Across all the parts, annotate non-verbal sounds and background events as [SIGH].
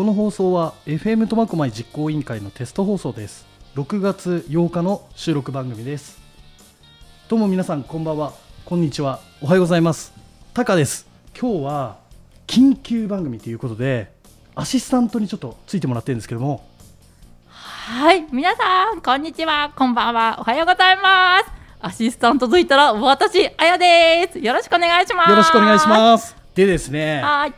この放送は FM 苫小牧実行委員会のテスト放送です。6月8日の収録番組です。どうも皆さんこんばんは。こんにちは。おはようございます。タカです。今日は緊急番組ということでアシスタントにちょっとついてもらってるんですけども。はい、皆さん、こんにちは、こんばんは、おはようございます。アシスタントといったら、私、あやです。よろしくお願いします。よろしくお願いします。でですね。はい、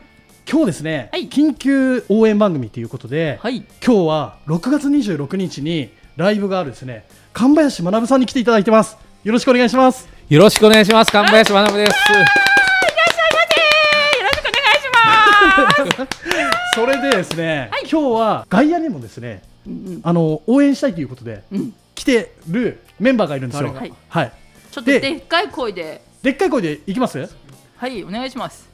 今日ですね、はい。緊急応援番組ということで、はい、今日は6月26日にライブがあるですね神林学さんに来ていただいてます。よろしくお願いします。よろしくお願いします。神林学です。[LAUGHS] よろしくお願いします。[LAUGHS] それでですね、今日は外野にもですねあの応援したいということで、うん。来てるメンバーがいるんですよ。誰が？はい。ちょっとででっかい声で、でっかい声でいきます？はい、お願いします。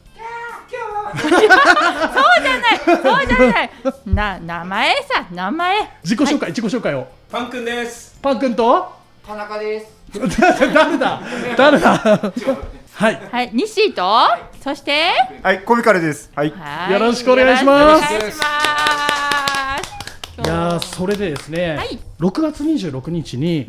そうじゃない、そうじゃない。な、名前さ、名前。自己紹介、自己紹介をパンくんです。パン君と？田中です。[LAUGHS] 誰だ？誰だ？はいはい、西と、そして？はい、コミカルです。はい。はいよろしくお願いしますいします。いやーそれでですね、はい6月26日に、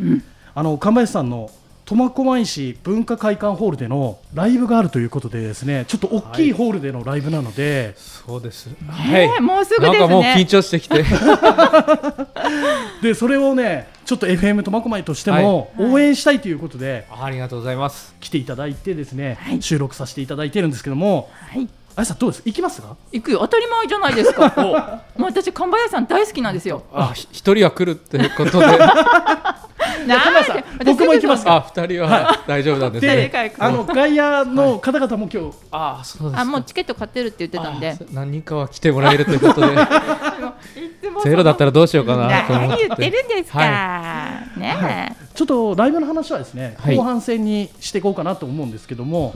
あの神林さんの苫小牧市文化会館ホールでのライブがあるということでですねちょっと大きいホールでのライブなので、そうです。えーもうすぐですねなんかもう緊張してきて。[LAUGHS] でそれをねちょっと FM 苫小牧としても応援したいということでありがとうございます。来ていただいてですね、収録させていただいてるんですけどもはい。あやさんどうです？行きますか？行くよ当たり前じゃないですか。[LAUGHS] もう私神林さん大好きなんですよ。あ、ひ一人は来るってことで。[LAUGHS] なんさん僕も行きますあ、二人は大丈夫なんですでね。あの外野の方々も今日、あ、そうです。あもうチケット買ってるって言ってたんで。何人かは来てもらえるということで。[LAUGHS] [LAUGHS] ゼロだったらどうしようかなと思って。何言ってるんですか？はねちょっとライブの話はですね、はい後半戦にしていこうかなと思うんですけども。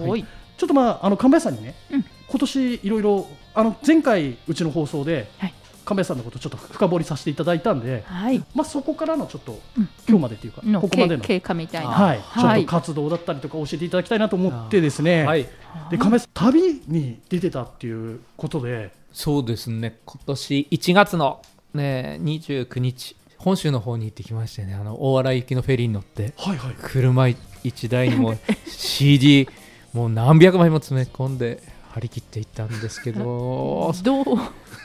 ちょっとまああの神林さんにね、うん今年いろいろあの前回うちの放送で、はい神林さんのことちょっと深掘りさせていただいたんで、はい。まあそこからのちょっと、うん今日までというか、のここまでの経経過みたいな。はい、はいちょっと活動だったりとか教えていただきたいなと思ってですね、はい。で神林さん旅に出てたっていうことで、そうですね。今年1月のね、29日。本州の方に行ってきましてね、あの大洗行きのフェリーに乗って、はいはい、車一台にも [LAUGHS] CD もう何百枚も詰め込んで張り切っていったんですけど [LAUGHS] どう？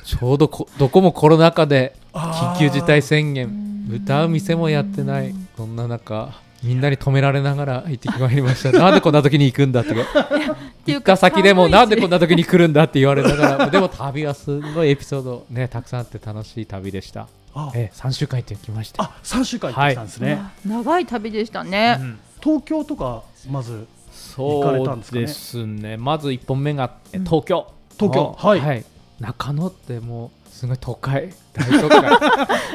ちょうどこどこもコロナ禍で緊急事態宣言歌う店もやってないそんな中みんなに止められながら行ってきまいりました。[LAUGHS] なんでこんな時に行くんだって。ていうか行った先でもなんでこんな時に来るんだって言われながらでも旅はすごいエピソードねたくさんあって楽しい旅でした。あ。え3週間行ってきました。あ3週間行ってきたんですね、あ長い旅でしたね。うん。東京とかまず行かれたんそうですかね。ですねまず1本目がえ東京、東京。あはい。中野ってもうすごい都会。大都会。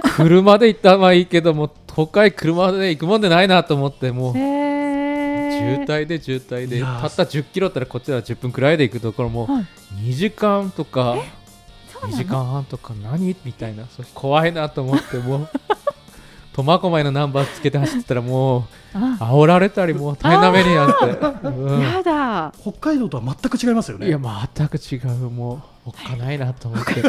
[LAUGHS] 車で行ったらまあいいけども都会車で行くもんでないなと思ってもう。へ渋え。滞で渋滞で。たった1 0キロったらこっちは10分くらいで行くところもはい。2時間とか2そうなの？時間半とか何？みたいな。怖いなと思ってもう苫小牧のナンバーつけて走ってたらもうあ。煽られたりもう大変な目にあって。うん。やだ。北海道とは全く違いますよね。いや全く違う。もうおっかないなと思って。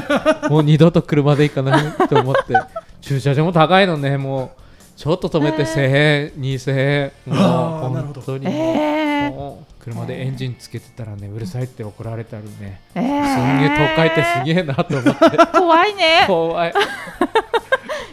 もう二度と車で行かないと思って。駐車場も高いのね。もうちょっと止めて1000円2000円もう本当に。ええ。もう車でエンジンつけてたらねうるさいって怒られたりね。えすんげえ都会ってすげえなと思って。怖いね。怖い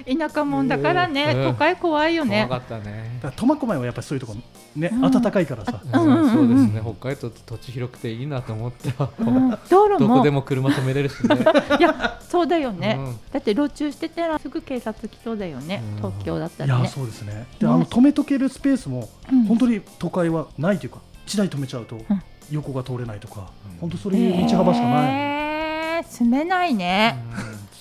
田舎もんだからね、うん。都会怖いよね。怖か。ったね。苫小牧はやっぱりそういうとこね、うん。暖かいからさ。そうですね。北海道って土地広くていいなと思ってうん道路も。どこでも車止めれるしね。[LAUGHS] いやそうだよね、うん。だって路中してたらすぐ警察来そうだよね、うん。東京だったいやらねそうですね。で、ね。あの止めとけるスペースもうん。本当に都会はないというか1台止めちゃうとん。横が通れないとか、本当そういう道幅しかない、えー住めないね、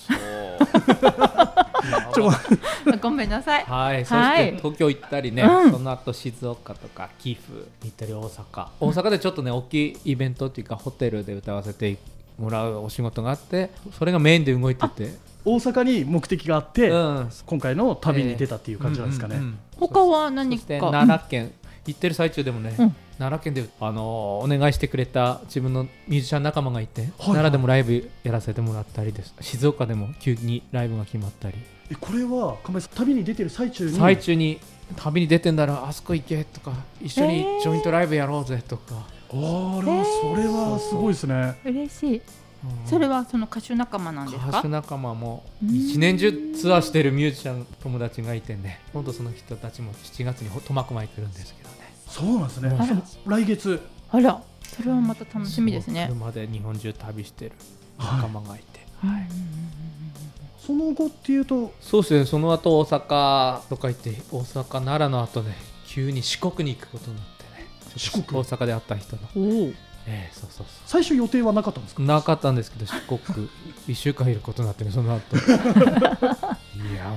[LAUGHS] ごめんなさい。はい、そはい。して東京行ったりね、うん。その後静岡とか岐阜行ったり大阪、大阪でちょっとね大きいイベントっていうかホテルで歌わせてもらうお仕事があってそれがメインで動いてて、大阪に目的があって、うん今回の旅に出たっていう感じなんですかね、うんうんうん。他は何か。奈良県。行ってる最中でもね、うん奈良県で、あのーお願いしてくれた自分のミュージシャン仲間がいて、はい奈良でもライブやらせてもらったりです。静岡でも急にライブが決まったり、えこれは亀井さん旅に出てる最中に？最中に旅に出てんだらあそこ行けとか一緒にジョイントライブやろうぜとか、あらそれはすごいですね。嬉しい。うん。それはその歌手仲間なんですか？歌手仲間もうん。一年中ツアーしてるミュージシャン友達がいてね。今度その人たちも7月に苫小牧来るんですけど。ねそうなんですね。来月。あらそれはまた楽しみですね。車で日本中旅してる。仲間がいて、うんうんその後っていうと。そうですね。その後大阪とか行って大阪奈良の後ね急に四国に行くことになってね。四国？大阪で会った人の。おお。ええそうそうそ最初予定はなかったんですか？うなかったんですけど四国。[LAUGHS] 1週間いることになってねその後。[LAUGHS] いや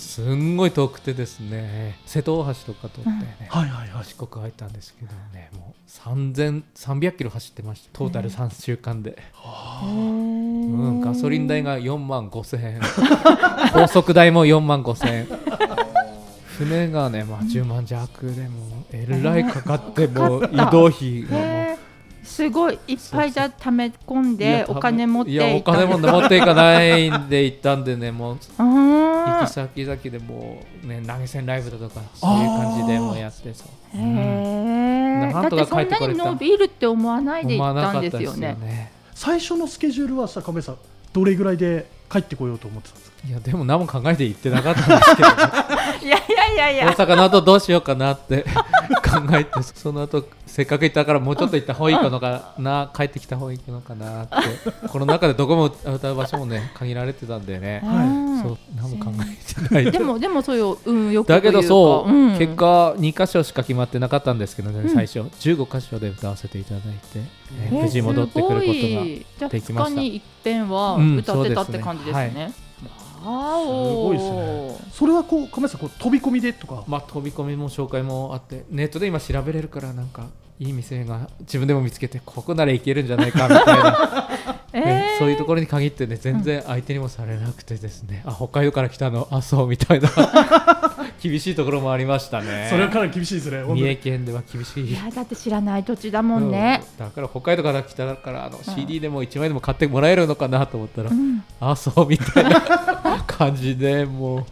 すんごい遠くてですね瀬戸大橋とか通ってね、はいはいはい。四国入ったんですけどねもう3300キロ走ってました。トータル3週間で、うん、ガソリン代が4万5千円。[LAUGHS] 高速代も4万5千円。船がね、まあ、10万弱でもえらいかかってもう移動費がもう。すごいいっぱいじゃ貯め込んでお金持っていやお金も持っていかないんで行ったんでねもうあ行ーき先々でもうね投げ銭ライブだとかそういう感じでもうやってそう。へえなん。とかだってそんなに伸びるって思わないで行ったんかったですよねよね。最初のスケジュールはさ亀井さんどれぐらいで帰ってこようと思ってたんですか？いやでも何も考えて行ってなかったんですけど、ね、[LAUGHS] いやいやいやいや。大阪の後どうしようかなって考えて [LAUGHS] その後せっかく行ったからもうちょっと行った方がいいのかな帰ってきた方がいいのかなって [LAUGHS] この中でどこも歌う場所もね限られてたんでね。うんそう何も考えてない。でも [LAUGHS] でもそういう運よくだけどそう、ん。結果2箇所しか決まってなかったんですけどね、うん。最初。15箇所で歌わせていただいて、ねえー無事戻ってくることがすごい。じゃあ2できました。日に一遍はうん歌ってたってそうですね。感じですね。わすおごいですね。それはこう亀井さんこう飛び込みでとか？まあ、飛び込みも紹介もあってネットで今調べれるからなんかいい店が自分でも見つけてここなら行けるんじゃないかみたいな、[LAUGHS] えねーそういうところに限ってね全然相手にもされなくてですね、あ北海道から来たの？あそうみたいな。[LAUGHS] 厳しいところもありましたね。それはかなり厳しいですね三重に県では厳しい。いやだって知らない土地だもんね。うん。だから北海道から来たからあの CD でも1枚でも買ってもらえるのかなと思ったら、うん。あそうみたいな感じでも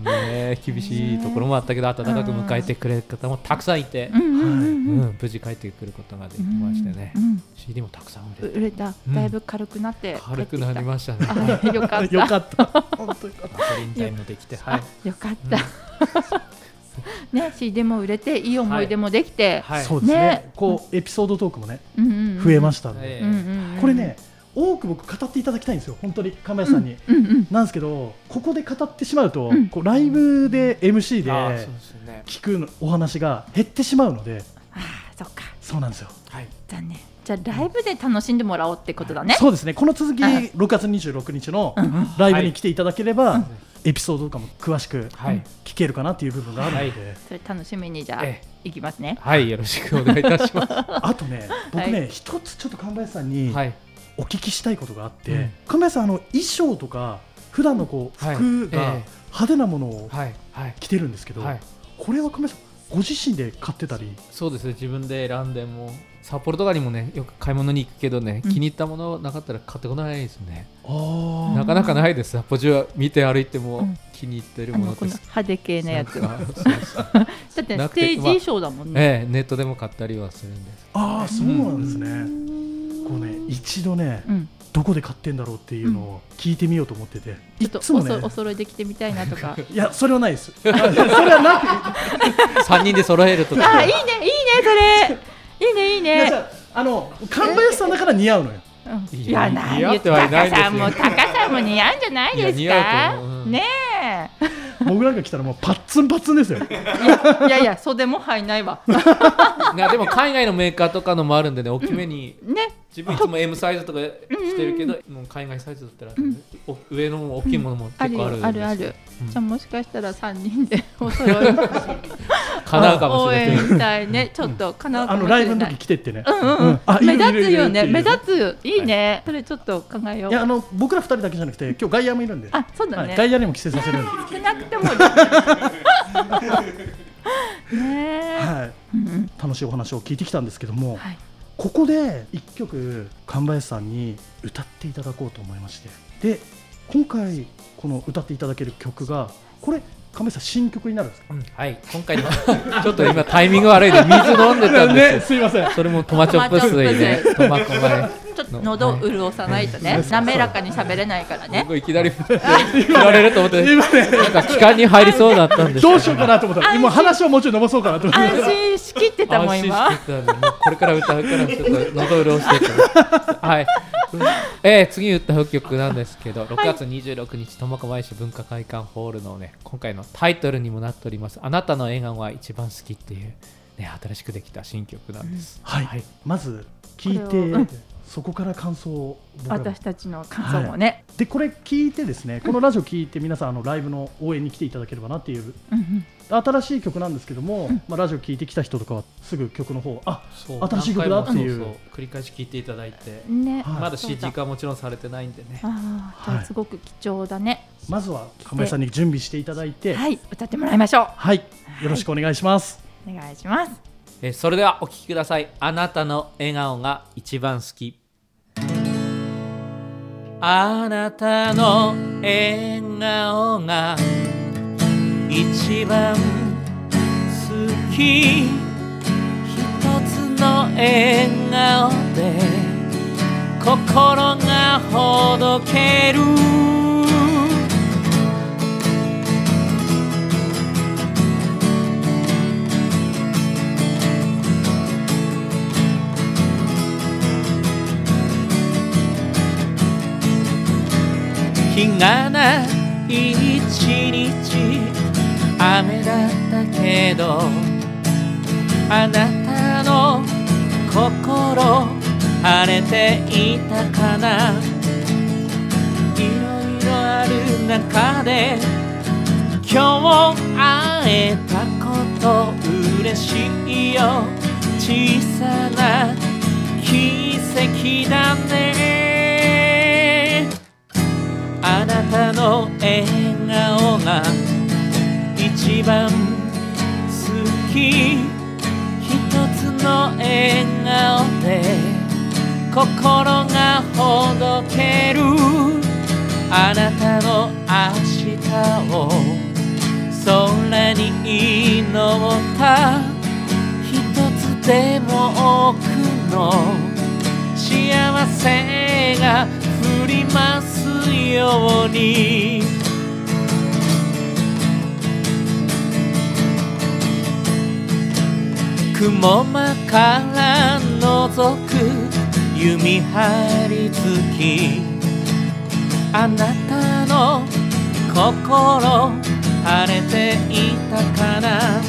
うね厳しいところもあったけど温かく迎えてくれる方もたくさんいて無事帰ってくることができましてね、うん CD もたくさん売れて。売れた。うん。だいぶ軽くなって軽くなりましたね。あよかった。よかった。本当にガソリン代もできてはい、あよかった。[LAUGHS] ね CD も売れていい思い出もできて、はい。そうですね。ね。こうエピソードトークもねうんうんうん。増えましたんで、え。うんうんうん。これね多く僕語っていただきたいんですよ。本当に亀井さんに、うんうんなんですけどここで語ってしまうと、うん。こうライブで MC で聞くお話が減ってしまうので。あーそっか。そうなんですよ。はい。残念。じゃあライブで楽しんでもらおうってことだね、そうですね。この続きうん。6月26日のうん。うん。ライブに来ていただければ、うん。エピソードとかも詳しくはい。聞けるかなっていう部分があるので、はい。それ楽しみにじゃあえ。行きますね。はいよろしくお願いいたします。[LAUGHS] あとね僕ね、はい。一つちょっと神林さんにはいお聞きしたいことがあって、うん。神林さんあの衣装とか普段のこうはい服がえ派手なものを着てるんですけど、はい。これは神林さんご自身で買ってたり？そうですね。自分で選んでも札幌とかにもねよく買い物に行くけどね、うん。気に入ったものなかったら買ってこないですね、あなかなかないです。札幌中は見て歩いてもうん。気に入ってるものです、の派手系のやつ。なんだかそうそう。[LAUGHS] ってステージ衣装だもんね、ええネットでも買ったりはするんですあーそうなんですね、こうね一度ね、うん、どこで買ってんだろうっていうのを聞いてみようと思ってて、ちょっといつもねお揃いできてみたいなとか。[LAUGHS] いやそれはないです。[LAUGHS] それはなく3人で揃えるとか。あいいねいいねそれ。いいねいいいやじねゃああの神林さんだから似合うのよ。うん。いいややないよ似合ってはいないですよ。高さんも高さんも似合うんじゃないですか？ね [LAUGHS] 僕なんか来たらもうパッツンパッツンですよ。えいやいやいや袖も入んないわ。いやでも海外のメーカーとかのもあるんでね大きめに、ね。自分いつも M サイズとかしてるけど、もう海外サイズだったら、お上の大きいものもあるよ結構あるんですあるある、うん。じゃあもしかしたら三人でお揃い。[LAUGHS] 叶うかも応しれない。援したいね。ちょっと叶うかあもしれない。のライブの時来てってね、うんうん、うん。あい目るいる立つよね目立つ。いい。ね、それちょっと考えよいうやあの僕ら二人だけじゃなくて今日外野もいるんで。あそうだね、はい、外野にも着せさせる。んで少なくてもねえ、はい、楽しいお話を聞いてきたんですけども、はい。ここで一曲神林さんに歌っていただこうと思いまして。で今回この歌っていただける曲がこれ神林さん新曲になるんですか？うんはい今回の [LAUGHS] ちょっと今タイミング悪いで水飲んでたんですよ、[LAUGHS] ねすいません。それもトマチョップ水でトマコマちょっと喉を潤さないとね、はい滑らかに喋れないからね。僕いきなり振られると思って今ね。なんか気管に入りそうだったんですどうしようかなと思ったら今話をもうちょい伸ばそうかなと思って。安心しきってたもん安心今。これから歌うからちょっと喉潤しててはい、えー、次歌う曲なんですけど6月26日苫小牧市文化会館ホールのね今回のタイトルにもなっております「あなたの笑顔が一番好き」っていう、ね、新しくできた新曲なんです、はい、まず聞いて、そこから感想を私たちの感想もね。でこれ聞いてですねこのラジオ聞いて皆さんあのライブの応援に来ていただければなっていううん。新しい曲なんですけども、まあ、ラジオ聞いてきた人とかはすぐ曲の方あ新しい曲だっていう。何回もそうそう繰り返し聴いていただいて、うん。ね。はい。まだ CD 化はもちろんされてないんでね。ああ、じゃはい。あすごく貴重だね。まずは亀井さんに準備していただいて。はい、歌ってもらいましょはい、よろしくお願いします、う。お願いします。えーそれではお聴きください。あなたの笑顔が一番好きあなたの笑顔が一番好き。一つの笑顔で心がほどける。日がない一日雨だったけどあなたの心晴れていたかな。いろいろある中で今日会えたこと嬉しいよ。小さな奇跡だね。たの笑顔が一番好き一つの笑顔で心がほどけるあなたの明日を空に祈った一つでも多くの幸せが降りますように。雲間から覗く弓張り月あなたの心晴れていたかな。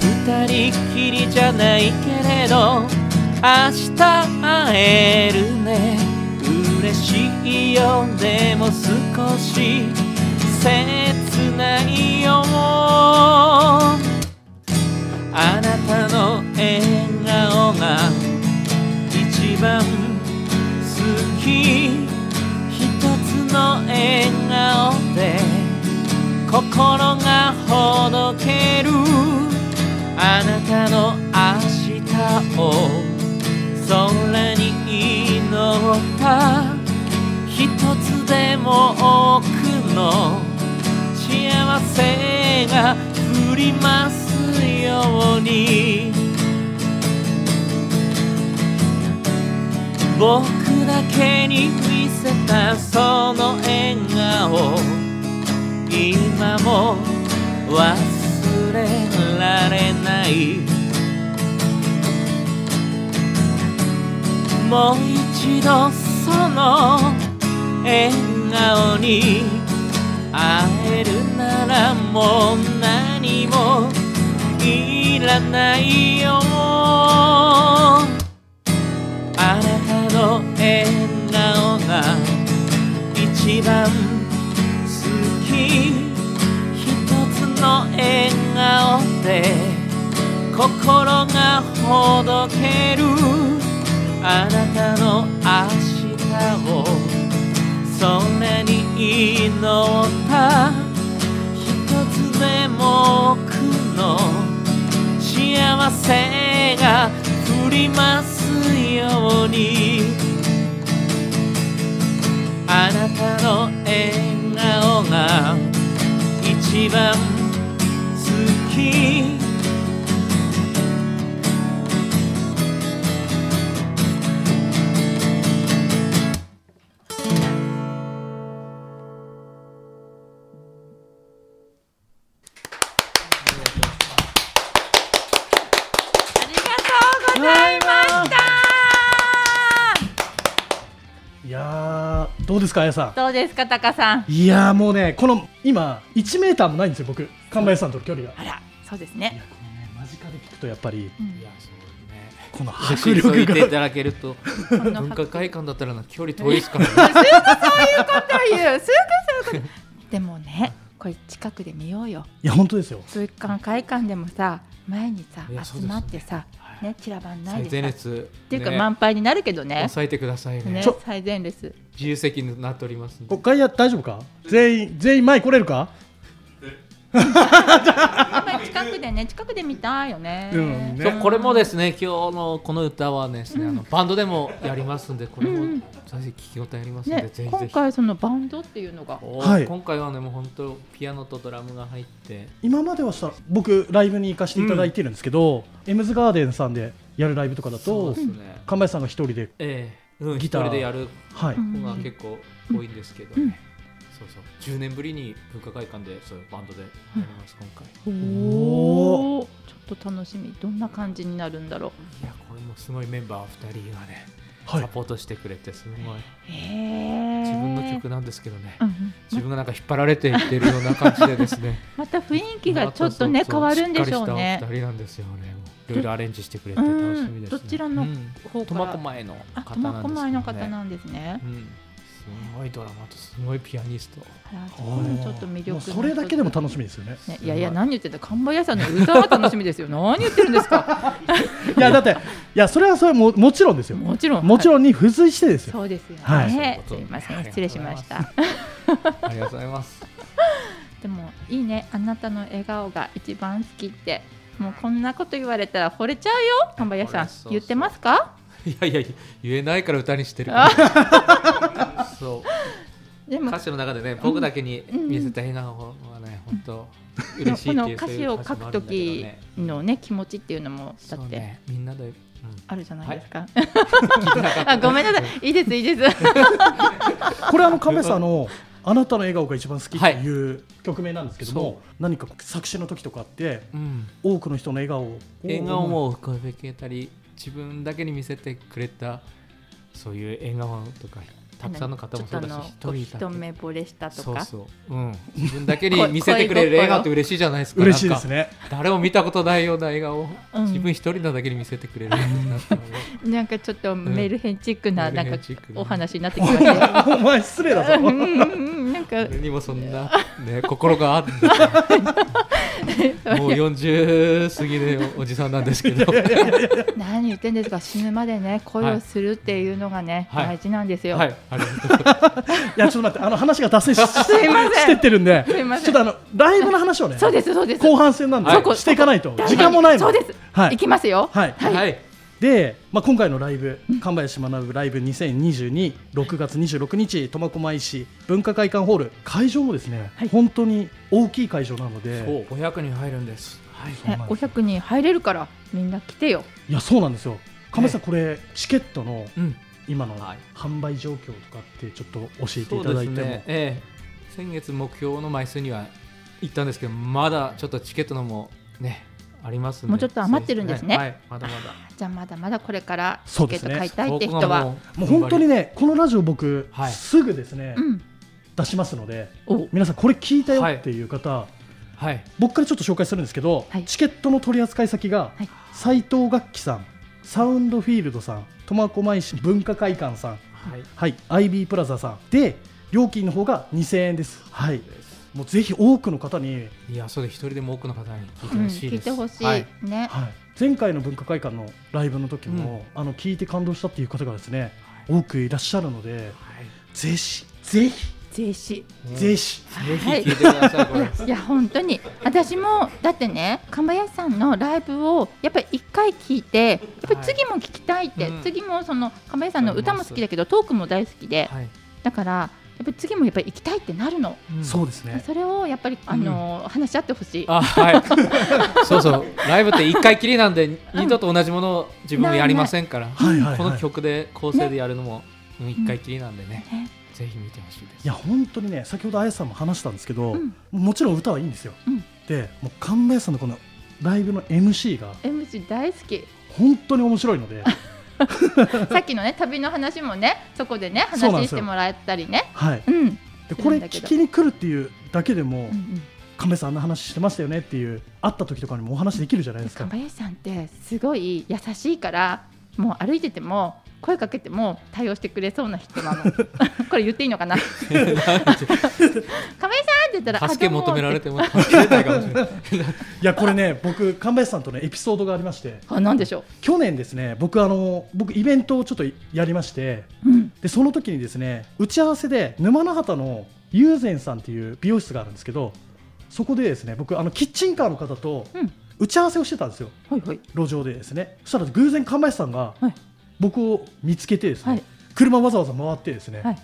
二人きりじゃないけれど明日会えるね。嬉しいよでも少し切ないよあなたの笑顔が一番好き一つの笑顔で心がほどけるあなたの明日を空に祈った一つでも多くの幸せが降りますように。僕だけに見せたその笑顔。今も忘れられない。もう一度その笑顔に会えるならもう何もいらないよあなたの笑顔が一番好き一つの笑顔で心がほどけるあなたの明日をそれに祈った。一つでも多く幸せが降りますように。あなたの笑顔が一番ですかあやさどうですかタカさん？んいやーもうねこの今1メーターもないんですよ僕。神林さんとの距離が。いあらそうですやね、このね間近で聞くとやっぱりうん。いやそうね。この迫迫力力が。いただけるとこの文化会館だったらな距離遠いですからね。[LAUGHS] そういうことそういうことでもねこれ近くで見ようよ。いや本当ですよ。文化会館でもさ前にさ集まってさはい。ね散らばんない最前でさっ列ていうかね。満杯になるけどね。抑えてくださいね。最前列。自由席になっておりますんで。お外野大丈夫か？全員全員前来れるか？近くでね近くで見たいよね。うんね。これもですね今日のこの歌はですね、あのバンドでもやりますんでこれもうんうん。ぜひ聞き応えありますんで、ねぜひぜひ。今回そのバンドっていうのが。おはい。今回はねもう本当ピアノとドラムが入って。今まではした僕ライブに行かせていただいてるんですけど、エムズガーデンさんでやるライブとかだとそうですね、神林さんが一人でええ。うん、一ギター人でやるはい、うん子が結構多いんですけど、うんそうそう。10年ぶりに文化会館でそういうバンドでやります、今回。おおちょっと楽しみ。どんな感じになるんだろいやこれもすごいメンバー2人がね、はい。サポートしてくれてすごい。自分の曲なんですけどね、うんうん。自分がなんか引っ張られていってるような感じでですね。[LAUGHS] また雰囲気がちょっとね変わるんでしょうね。しっかりしたお二人なんですよねいろいろアレンジしてくれて楽しみです、ね、うんどちらのうん。方から苫小牧のあ方なんですね、苫小牧の方なんですね。うん、すごいドラマとすごいピアニスト。ちょっと魅力それだけでも楽しみですよね。ねいやいや何言ってんだ神林さんの歌が楽しみですよ。何言ってるんですか？[LAUGHS] いやだっていやそれはそれはももちろんですよ。もちろん。もちろんに付随してですよ、そうですよね、はい。すいませはいん失礼しました。ありがとうございます。でもいいね。あなたの笑顔が一番好きって。もうこんなこと言われたら惚れちゃうよ。神林さん。これそうそう。言ってますか？いやいや言えないから歌にしてる [LAUGHS] そう。でも歌詞の中でね僕だけにうん見せた笑顔はね本当嬉しいっていうこの歌詞を書くときのね気持ちっていうのもだってね。みんなで、うん。あるじゃないですか、聞い。[LAUGHS] あごめんなさい。いいですいいです。[LAUGHS] これあの神林さんのあなたの笑顔が一番好きってはい。いう曲名なんですけども、そう。何か作詞の時とかあってうん。多くの人の笑顔を笑顔も声かけたり自分だけに見せてくれたそういう笑顔とかたくさんの方もそうだしちょっ一目惚れしたとか。そうそう、うん、[LAUGHS] 自分だけに見せてくれる笑顔って嬉しいじゃないですか。嬉しいですなんかね誰も見たことないような笑顔をうん。自分一人なだけに見せてくれるようになったので。[LAUGHS] なんかちょっとメルヘンチックな。なんかお話になってきましたね [LAUGHS] お前失礼だぞか。俺にもそんな、ね、心があるんだ。[LAUGHS] もう40過ぎでおじさんなんですけど。[LAUGHS] 何言ってんですか。死ぬまでね恋をするっていうのがね、はい。大事なんですよ、はいありがとうございます。[LAUGHS] いやちょっと待ってあの話が脱線しいません。してってるんですいません。ちょっとあのライブの話をねそうですそうです。後半戦なんで、はい。していかないと。時間もないのそうです、はい。い、きますよ。はい、はいで、まあ、今回のライブ「神林学ライブ20226月26日苫小牧市文化会館ホール会場もですね、はい。本当に大きい会場なので。そう。500人入るんです。はい。そうなんです500人入れるからみんな来てよ。いやそうなんですよ。神林さん、これチケットのうん。今のはい。販売状況とかってちょっと教えてそいうただいても、ですね、ええ、先月目標の枚数には行ったんですけどまだちょっとチケットのもねありますもうちょっと余ってるんですね。はい、まだまだ。じゃあまだまだこれからチケット買いたいって人僕はももう本当にねこのラジオ僕、はい。すぐですね、うん。出しますのでお。皆さんこれ聞いたよっていう方、はい。僕からちょっと紹介するんですけど、はい。チケットの取り扱い先がはい。斉藤楽器さんサウンドフィールドさん苫小牧市文化会館さんはい。はい、IB プラザさん。で料金の方が2000円です。はい、もうぜひ多くの方に、いやそれで一人でも多くの方に聞いてうん、ほしいです、聞いてほしい、はい。ね。はい、前回の文化会館のライブの時も、あの聞いて感動したっていう方がですね、多くいらっしゃるので、はい。ぜひぜひ。ぜひ。ぜひ。ぜひ。はい。聞いてください、これ。[LAUGHS] いや本当に。私もだってね神林さんのライブをやっぱり一回聞いてやっぱり次も聞きたいって、うん。次もその神林さんの歌も好きだけどトークも大好きで。はい。だからやっぱり次もやっぱり行きたいってなるの、そうですね。それをやっぱりあの、話し合ってほしい。あはい。[LAUGHS] そうそう。ライブって一回きりなんで二度と同じものを自分もやりませんから。はいはいはい。この曲で構成でやるのもうん一回きりなんでね。ね。ぜひ見てほしいです。いや本当にね先ほどあやさんも話したんですけど、うん。もちろん歌はいいんですよ、うん。でもう神林さんのこのライブの MC が MC 大好き。本当に面白いので [LAUGHS] [LAUGHS] さっきのね旅の話もねそこでね話してもらったりね。はい。うん。でこれ聞きに来るっていうだけでも、うん。うん神林さんあんな話してましたよねっていう会った時とかにもお話できるじゃないですか。神林さんってすごい優しいからもう歩いてても声かけても対応してくれそうな人なの。[LAUGHS] これ言っていいのかな？[LAUGHS] 神林さんって言ったら助け求められても [LAUGHS] いやこれね僕神林さんとねエピソードがありまして。あなんでしょ去年ですね僕あの僕イベントをちょっとやりまして。う、うん、でその時にですね打ち合わせで沼の畑の友禅さんっていう美容室があるんですけどそこでですね僕あのキッチンカーの方とうん。打ち合わせをしてたんですよ。はいはい。路上でですね。そしたら偶然神林さんがはい僕を見つけてですね、はい。車わざわざ回ってですね、はい。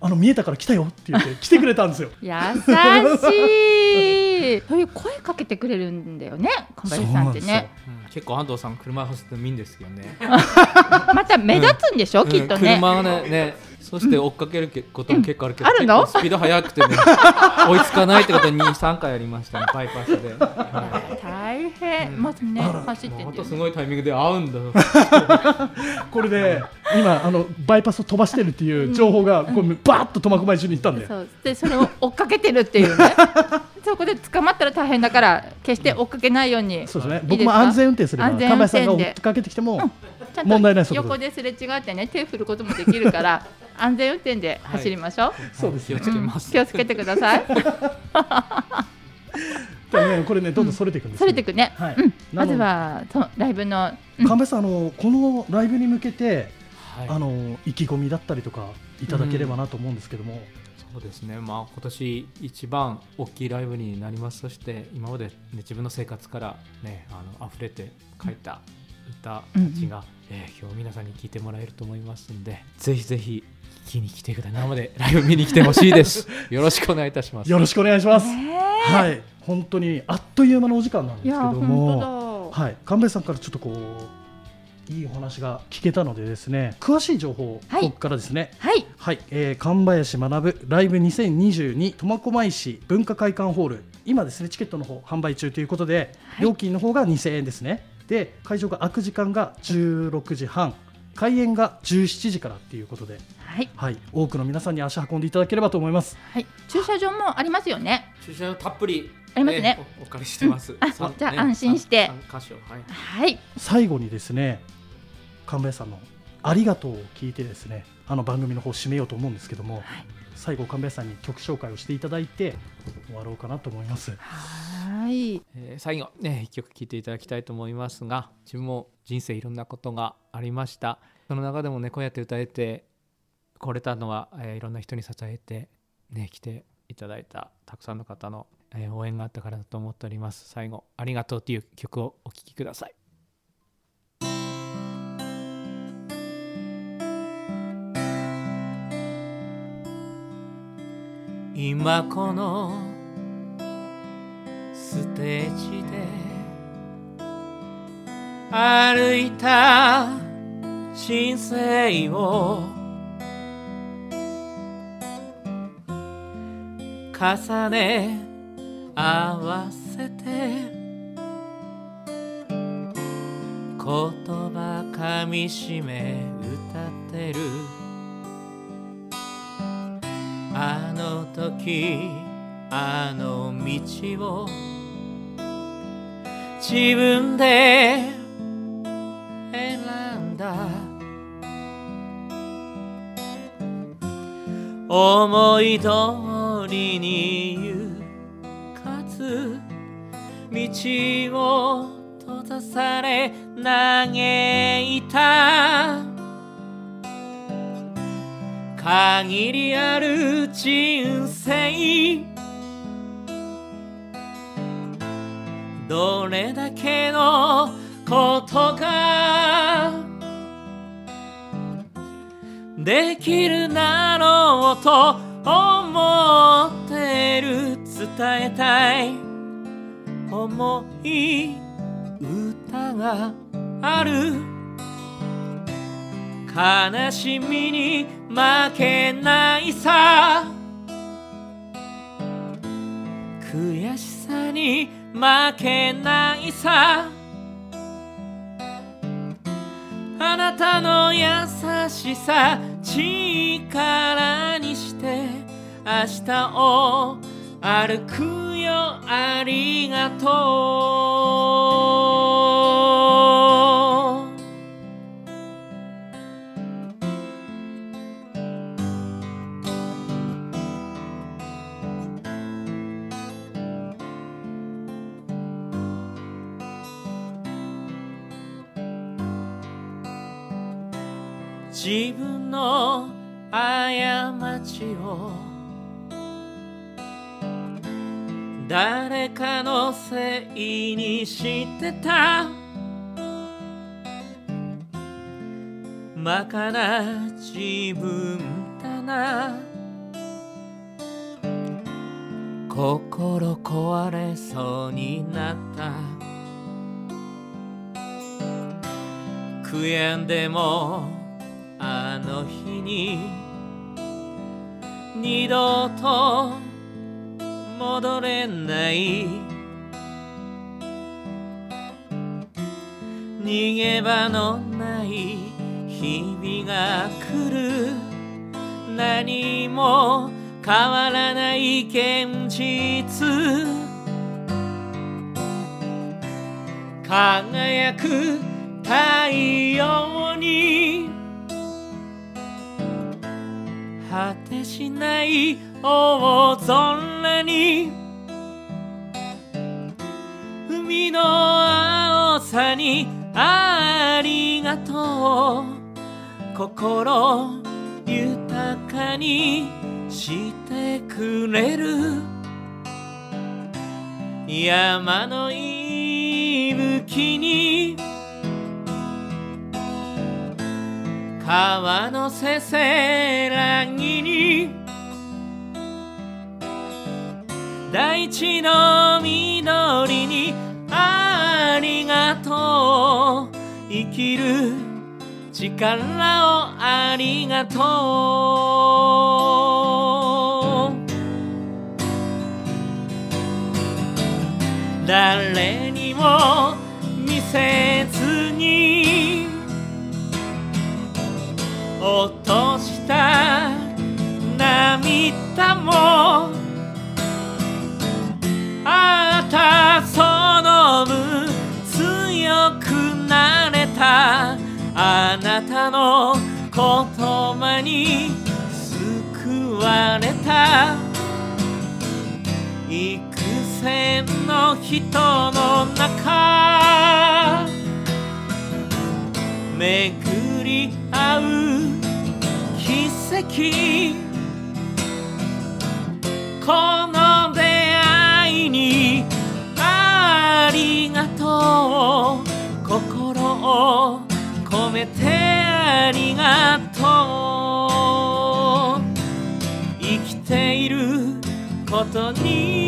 あの見えたから来たよって言って [LAUGHS] 来てくれたんですよ。優しい。[LAUGHS] そういう声かけてくれるんだよね神林さんってね。うん結構安藤さん車走ってもいいんですよね。[LAUGHS] また目立つんでしょ、きっとうん。ね車がねねそして追っかけるけことも結構あるけど、うん。あるの？結構スピード速くてね追いつかないってことに3回ありましたねバイパスで。は大変、うんまずね走ってんだよね。ごいタイミングで会うんだ。よ。[LAUGHS] これで今あのバイパスを飛ばしてるっていう情報がこうバーッと苫小牧中に行ったんで、そう。でそれを追っかけてるっていうね。[LAUGHS] そこで捕まったら大変だから決して追っかけないように。そうですね。僕も安全運転すれば安全神林さんが追運転でっかけてきても、問題ない横ですれ違ってね手振ることもできるから [LAUGHS] 安全運転で走りましょう、そうですよ気をつけます。気をつけてくださいねこれねどんどんそれていくんですそれてくね、はい。うん、まずはそうライブの、うん。神林さんあのこのライブに向けて、はい。あの意気込みだったりとかいただければなと思うんですけども、そうですね、まあ、今年一番大きいライブになりますそして今まで、ね、自分の生活から、ね、あの溢れて書いた歌たちが、えー今日皆さんに聴いてもらえると思いますんでぜひぜひ聴きに来てください。生でライブ見に来てほしいです。よろしくお願いいたします。よろしくお願いします。ねはい本当にあっという間のお時間なんですけども。はい、神戸さんからちょっとこういいお話が聞けたのでですね詳しい情報をはい。僕からですね。はい。はい、えー、神林学ライブ2022苫小牧市文化会館ホール。今ですねチケットの方販売中ということで、はい。料金の方が2000円ですね。で会場が開く時間が16時半開演が17時からっていうことで、はい、はい、多くの皆さんに足運んでいただければと思います。はい、駐車場もありますよね。駐車場たっぷりありますね。えーおお借りしてます、あさんじゃあ安心して。はい。はい。最後にですね神林さんのありがとうを聞いてですねあの番組の方を締めようと思うんですけども、はい。最後神林さんに曲紹介をしていただいて終わろうかなと思います。はい。えー最後ね一曲聴いていただきたいと思いますが自分も人生いろんなことがありました。その中でもねこうやって歌えてこれたのは、えーいろんな人に支えてね来ていただいたたくさんの方の、えー応援があったからだと思っております。最後「ありがとう」という曲をお聴きください。今このステージで歩いた人生を重ね合わせて言葉かみしめ歌ってる。あの時あの道を自分で選んだ。思い通りにを閉ざされ嘆いた。限りある人生。どれだけのことが。できるだろうと思ってる。伝えたい。思い歌がある。悲しみに負けないさ。悔しさに負けないさ。あなたの優しさ力にして明日を歩く。よ。ありがとう。誰かのせいにしてた。バカな自分だな。心壊れそうになった。悔やんでもあの日に二度と戻れない。逃げ場のない日々が来る。何も変わらない現実。輝く太陽に。果てしない大空に海の青さにありがとう。心豊かにしてくれる。山の息吹に川のせせらぎに大地の緑にありがとう生きる力をありがとう誰にも見せずに。落とした涙もに救われた。幾千の人の中。巡り合う奇跡。この出会いにありがとう。心を込めてありがとう。こと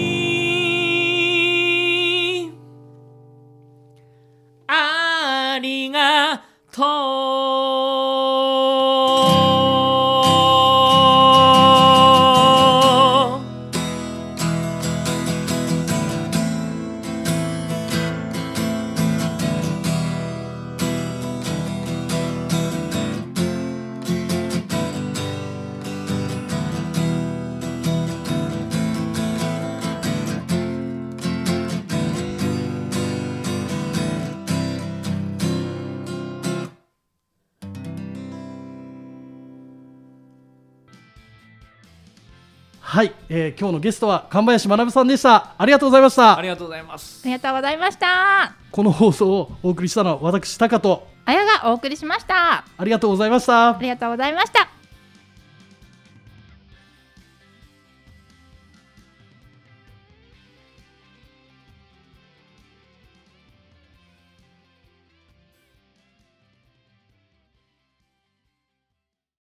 はい、えー今日のゲストは神林学さんでした。ありがとうございました。ありがとうございます。ありがとうございました。この放送をお送りしたのは私タカとあやがお送りしました。ありがとうございました。ありがとうございました